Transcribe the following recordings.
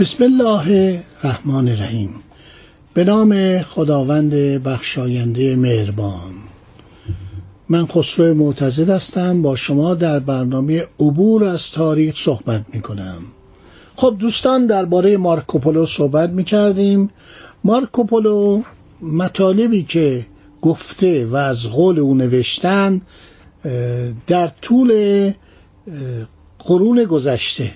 بسم الله الرحمن الرحیم. به نام خداوند بخشاینده مهربان. من خسرو معتزد هستم. با شما در برنامه عبور از تاریخ صحبت می کنم خب دوستان درباره مارکوپولو صحبت می کردیم مارکوپولو مطالبی که گفته و از قول او نوشتن در طول قرون گذشته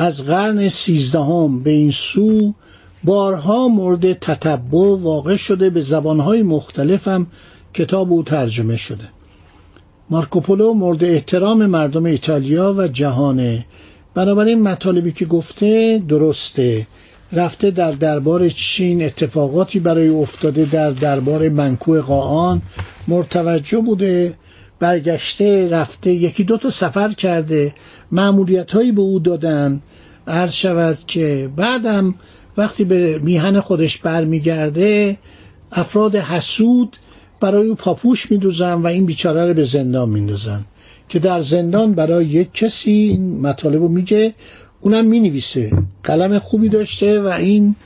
از قرن سیزدهم به این سو بارها مورد تتبع واقع شده به زبانهای مختلف هم کتاب او ترجمه شده. مارکوپولو مورد احترام مردم ایتالیا و جهانه بنابراین مطالبی که گفته درسته. رفته در دربار چین اتفاقاتی برای افتاده در دربار منکو قاان مرتوجه بوده. برگشته رفته یکی دو تا سفر کرده معمولیت هایی به او دادن. عرض شود که بعدم وقتی به میهن خودش برمیگرده افراد حسود برای او پاپوش میدوزن و این بیچاره رو به زندان میندازن. که در زندان برای یک کسی این مطالب رو میگه اونم می‌نویسه. قلم خوبی داشته و این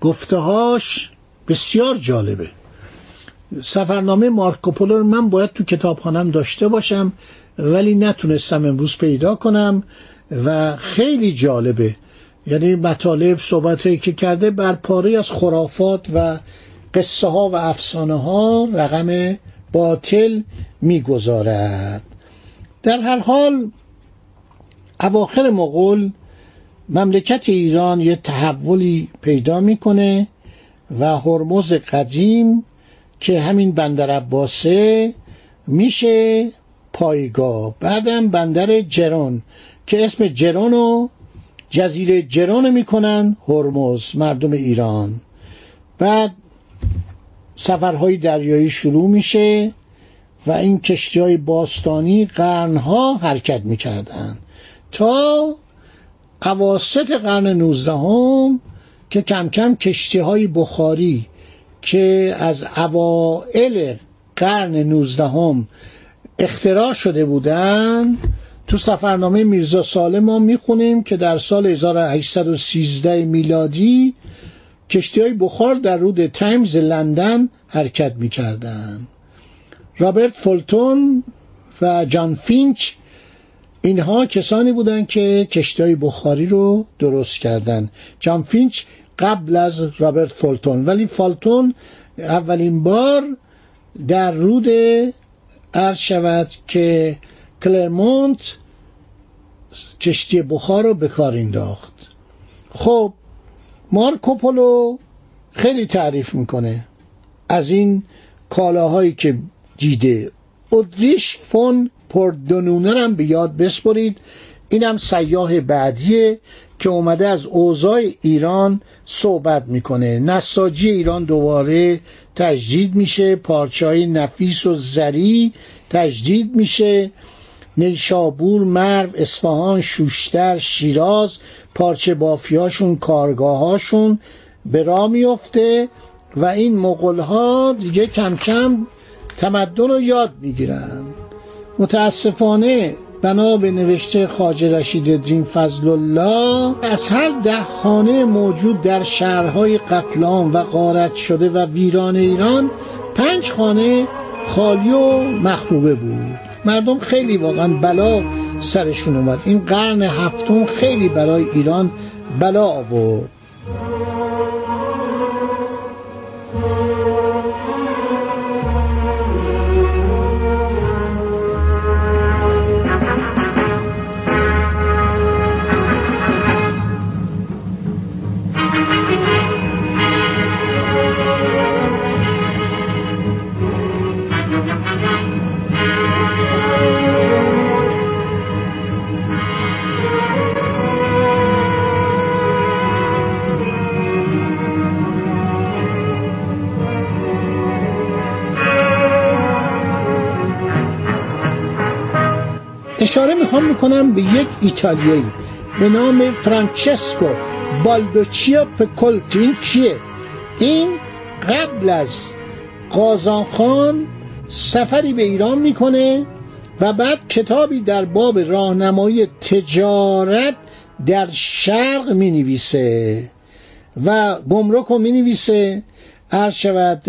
گفتهاش بسیار جالبه. سفرنامه مارکوپولو من باید تو کتابخانم داشته باشم ولی نتونستم امروز پیدا کنم و خیلی جالبه. یعنی مطالب صحبت که کرده بر پاره از خرافات و قصه ها و افسانه ها رقم باطل می‌گذارد. در هر حال اواخر مغول مملکت ایران یه تحولی پیدا می‌کنه و هرمز قدیم که همین بندر عباسه میشه پایگاه. بعدم بندر جرون که اسم جرون رو جزیره جرون می‌کنن هرمز مردم ایران. بعد سفرهای دریایی شروع میشه و این کشتی های باستانی قرنها حرکت می‌کردن. تا قواست قرن نوزدهم که کم کم کشتی های بخاری که از اوائل قرن نوزدهم اختراع شده بودند تو سفرنامه میرزا سالم ما می‌خونیم که در سال 1813 میلادی کشتی های بخار در رود تیمز لندن حرکت می‌کردن رابرت فولتون و جان فینچ اینها کسانی بودند که کشتی های بخاری رو درست کردند. جان فینچ قبل از رابرت فولتون ولی فولتون اولین بار در رود عرض شود که کلرمونت کشتی بخار رو به کار انداخت. خب مارکوپولو خیلی تعریف می‌کنه. از این کالاهایی که دیده. ادریش فون پردونونه هم به یاد بسپرید. اینم سیاه بعدیه که اومده از اوضاع ایران صحبت می‌کنه. نساجی ایران دوباره تجدید میشه. پارچه نفیس و زری تجدید میشه. نیشابور مرو اصفهان شوشتر شیراز پارچه بافیاشون کارگاهاشون به راه میفته و این مغول ها دیگه کم کم تمدن رو یاد می‌گیرن. متاسفانه بنا به نوشته خاج رشید دین فضل الله از هر ده خانه موجود در شهرهای قتلام و غارت شده و ویران ایران پنج خانه خالی و مخروبه بود. مردم خیلی واقعا بلا سرشون اومد. این قرن هفتم خیلی برای ایران بلا آورد. اشاره می‌خوام می‌کنم به یک ایتالیایی. به نام فرانچسکو بالدوچیا پکولتی این کیه؟ این قبل از قازانخان سفری به ایران می‌کنه و بعد کتابی در باب راهنمایی تجارت در شرق می نویسه و گمرک رو می نویسه عرض شود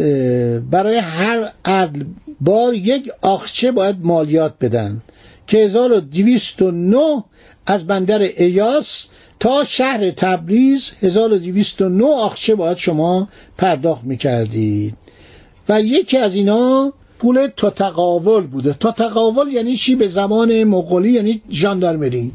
برای هر عدل بار یک آخچه باید مالیات بدن. که 1209 از بندر ایاس تا شهر تبریز 1209 آخچه باید شما پرداخت می‌کردید. و یکی از اینا پول تتقاول بوده. تتقاول یعنی چی؟ به زمان مغولی یعنی ژاندارمری.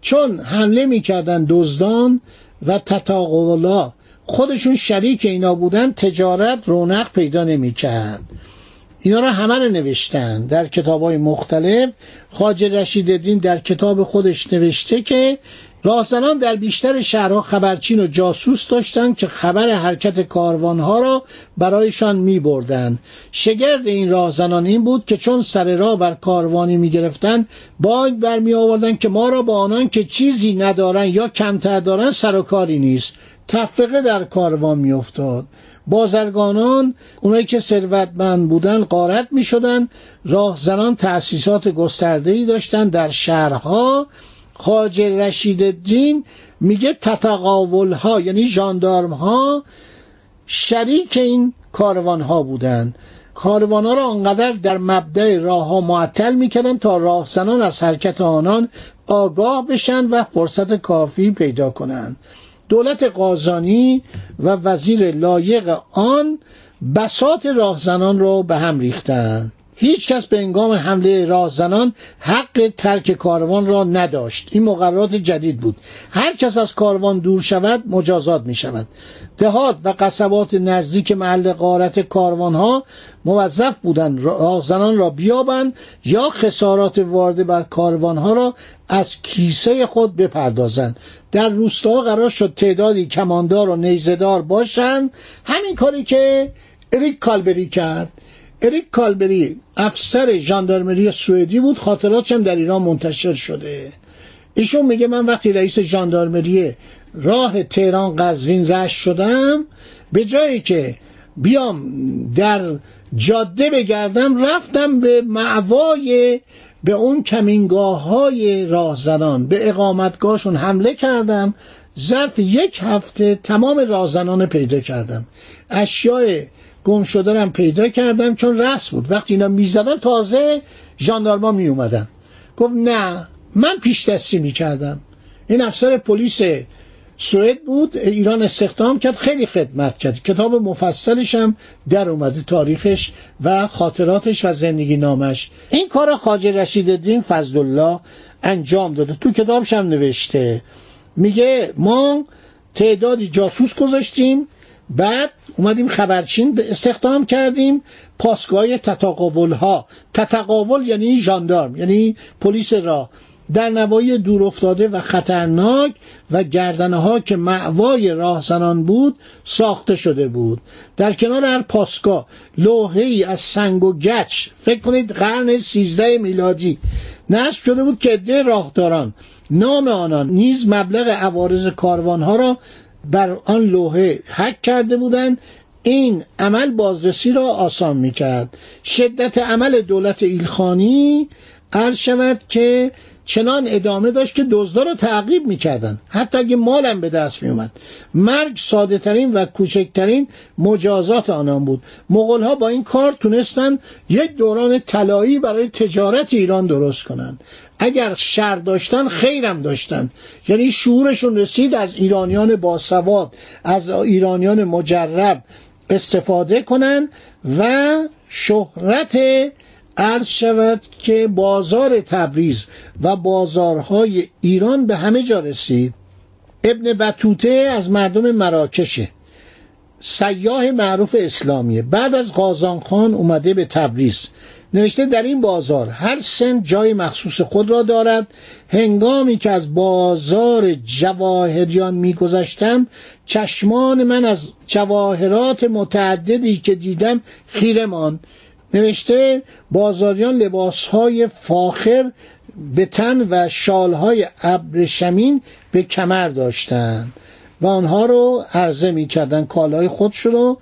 چون حمله می‌کردن دزدان و تتقاولا خودشون شریک اینا بودن تجارت رونق پیدا نمی‌کرد. اینا را همه رو نوشتن در کتاب های مختلف. خاج رشید در کتاب خودش نوشته که راهزنان در بیشتر شهرها خبرچین و جاسوس داشتند که خبر حرکت کاروانها را برایشان می بردن. شگرد این راهزنان این بود که چون سر راه بر کاروانی می گرفتن باگ برمی آوردن که ما را با آنان که چیزی ندارن یا کمتر دارن سر و کاری نیست. تفقه در کاروان می افتاد بازرگانان اونایی که ثروتمند بودن قارت می شدن راهزنان تأسیسات گسترده ای داشتن در شهرها. خاج رشید الدین میگه تتقاول ها یعنی جاندارم ها شریک این کاروان ها بودن. کاروان ها را آنقدر در مبدع راه ها معطل می‌کردن تا راهزنان از حرکت آنان آگاه بشن و فرصت کافی پیدا کنند. دولت قازانی و وزیر لایق آن بسات راهزنان را به هم ریختند هیچ کس به انگام حمله راهزنان حق ترک کاروان را نداشت. این مقررات جدید بود. هر کس از کاروان دور شود مجازات می شود دهات و قصبات نزدیک محل قارت کاروان ها موظف بودند راهزنان را بیابند یا خسارات وارده بر کاروان ها را از کیسه خود بپردازند. در روستا قرار شد تعدادی کماندار و نیزدار باشند. همین کاری که اریک کالبری کرد. اریک کالبری افسر ژاندارمری سوئدی بود خاطراتش هم در ایران منتشر شده. ایشون میگه من وقتی رئیس ژاندارمری راه تهران قزوین رشت شدم به جایی که بیام در جاده بگردم رفتم به معوای به اون کمینگاه های راهزنان به اقامتگاهشون حمله کردم. ظرف یک هفته تمام راهزنان پیدا کردم. اشیاء گم شده پیدا کردم چون رس بود. وقتی اینا می‌زدن تازه ژاندارما می اومدن گفت نه من پیش دستی می کردم این افسر پلیس سوئد بود ایران استخدام کرد خیلی خدمت کرد. کتاب مفصلش هم در اومده تاریخش و خاطراتش و زندگی نامش. این کار خاجه رشید الدین فضل الله انجام داده. تو کتابش هم نوشته. میگه ما تعدادی جاسوس گذاشتیم بعد اومدیم خبرچین به استخدام کردیم پاسگاه تتقاول ها تتقاول یعنی ژاندارم یعنی پلیس راه. در نوایی دور افتاده و خطرناک و گردنه که معوای راهزنان بود ساخته شده بود. در کنار هر پاسگاه لوحه ای از سنگ و گچ فکر کنید قرن سیزده میلادی نصب شده بود که عده راهداران نام آنان نیز مبلغ عوارض کاروان ها را بر آن لوحه حک کرده بودند. این عمل بازرسی را آسان می‌کرد. شدت عمل دولت ایلخانی عرض شود که چنان ادامه داشت که دزدا رو تعقیب می‌کردن. حتی اگه مالم به دست میومد مرگ ساده ترین و کوچکترین مجازات آنان بود. مغول ها با این کار تونستن یک دوران طلایی برای تجارت ایران درست کنند اگر شر داشتن خیرم داشتن. یعنی شعورشون رسید از ایرانیان باسواد از ایرانیان مجرب استفاده کنند و شهرت عرض شود که بازار تبریز و بازارهای ایران به همه جا رسید. ابن بطوته از مردم مراکشه سیاه معروف اسلامیه. بعد از قازان خان اومده به تبریز. نوشته در این بازار هر سن جای مخصوص خود را دارد. هنگامی که از بازار جواهریان میگذشتم چشمان من از جواهرات متعددی که دیدم خیره نوشته بازاریان لباسهای فاخر به تن و شالهای ابریشمین به کمر داشتند و آنها رو عرضه می‌کردن کالای خودش رو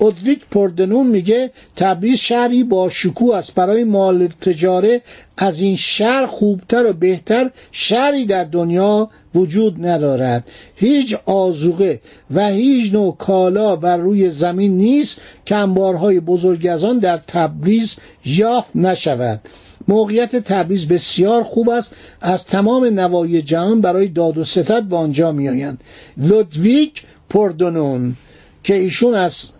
ادریک پردنون میگه تبریز شهری با شکوه است. برای مال تجاره از این شهر خوبتر و بهتر شهری در دنیا وجود ندارد. هیچ آزوقه و هیچ نوع کالا بر روی زمین نیست که انبارهای بزرگ از آن در تبریز یافت نشود. موقعیت تبریز بسیار خوب است. از تمام نواحی جهان برای داد و ستد به آنجا میآیند. لودویک پردونون که ایشون از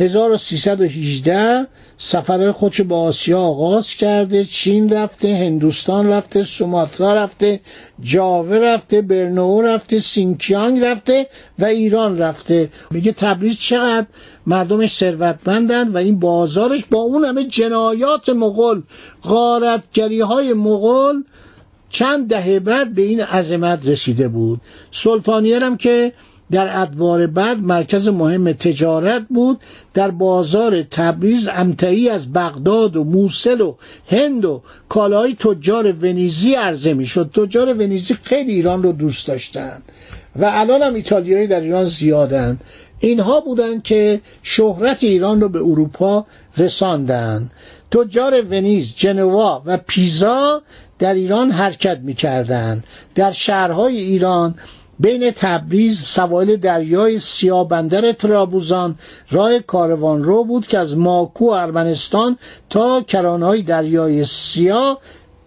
1318 سفرهای خودش با آسیا آغاز کرده چین رفته هندوستان رفته سوماترا رفته جاوه رفته برنو رفته سینکیانگ رفته و ایران رفته. میگه تبریز چقدر؟ مردمش ثروتمندن و این بازارش با اون همه جنایات مغول غارتگری های مغول چند دهه بعد به این عظمت رسیده بود. سلطانیان هم که در ادوار بعد مرکز مهم تجارت بود در بازار تبریز امتعی از بغداد و موسل و هند و کالاهای تجار ونیزی عرضه می‌شد. تجار ونیزی خیلی ایران رو دوست داشتن و الان هم ایتالیایی در ایران زیادن اینها بودند که شهرت ایران رو به اروپا رساندن تجار ونیز، جنوا و پیزا در ایران حرکت می‌کردند. در شهرهای ایران بین تبریز سواحل دریای سیاه بندر ترابوزان راه کاروان رو بود که از ماکو ارمنستان تا کرانهای دریای سیاه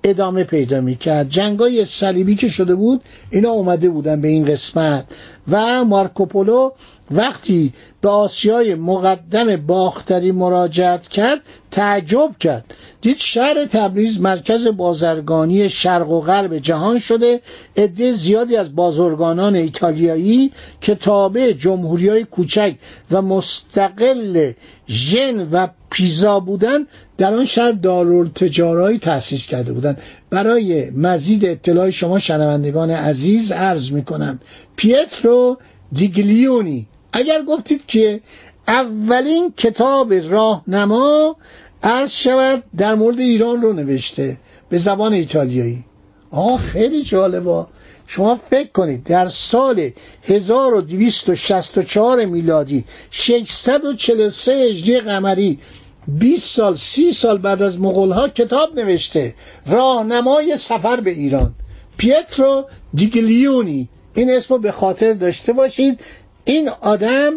ادامه پیدا می‌کرد. جنگای صلیبی که شده بود اینا اومده بودن به این قسمت. و مارکوپولو وقتی به آسیای مقدم باختری مراجعت کرد تعجب کرد. دید شهر تبریز مرکز بازرگانی شرق و غرب جهان شده عده زیادی از بازرگانان ایتالیایی که تابع جمهوری های کوچک و مستقل ژن و پیزا بودن در آن شهر دارالتجارایی تأسیس کرده بودند. برای مزید اطلاع شما شنوندگان عزیز عرض می کنم پیترو دیگلیونی اگر گفتید که اولین کتاب راهنما عرض شود در مورد ایران رو نوشته به زبان ایتالیایی. آه خیلی جالبا شما فکر کنید در سال 1264 میلادی 643 هجری قمری 20 سال 30 سال بعد از مغول کتاب نوشته راهنمای سفر به ایران. پیترو دیگلیونی. این اسم رو به خاطر داشته باشید. این آدم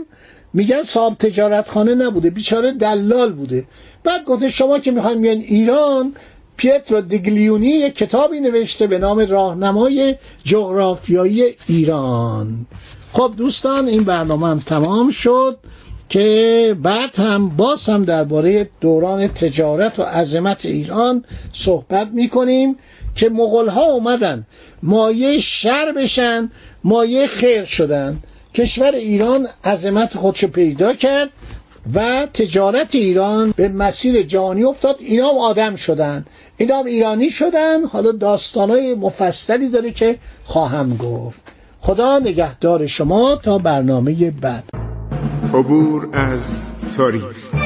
میگن صاحب تجارتخانه نبوده بیچاره دلال بوده. بعد گفته شما که می‌خواین میان ایران پیترو دیگلیونی یک کتابی نوشته به نام راهنمای جغرافیایی ایران. خب دوستان این برنامه هم تمام شد که بعد هم باز هم درباره دوران تجارت و عظمت ایران صحبت می‌کنیم که مغول ها اومدن مایه شر بشن مایه خیر شدن. کشور ایران عظمت خودشو پیدا کرد و تجارت ایران به مسیر جهانی افتاد. اینا هم آدم شدن. اینا هم ایرانی شدن. حالا داستانای مفصلی داره که خواهم گفت. خدا نگهدار شما تا برنامه بعد. عبور از تاریخ.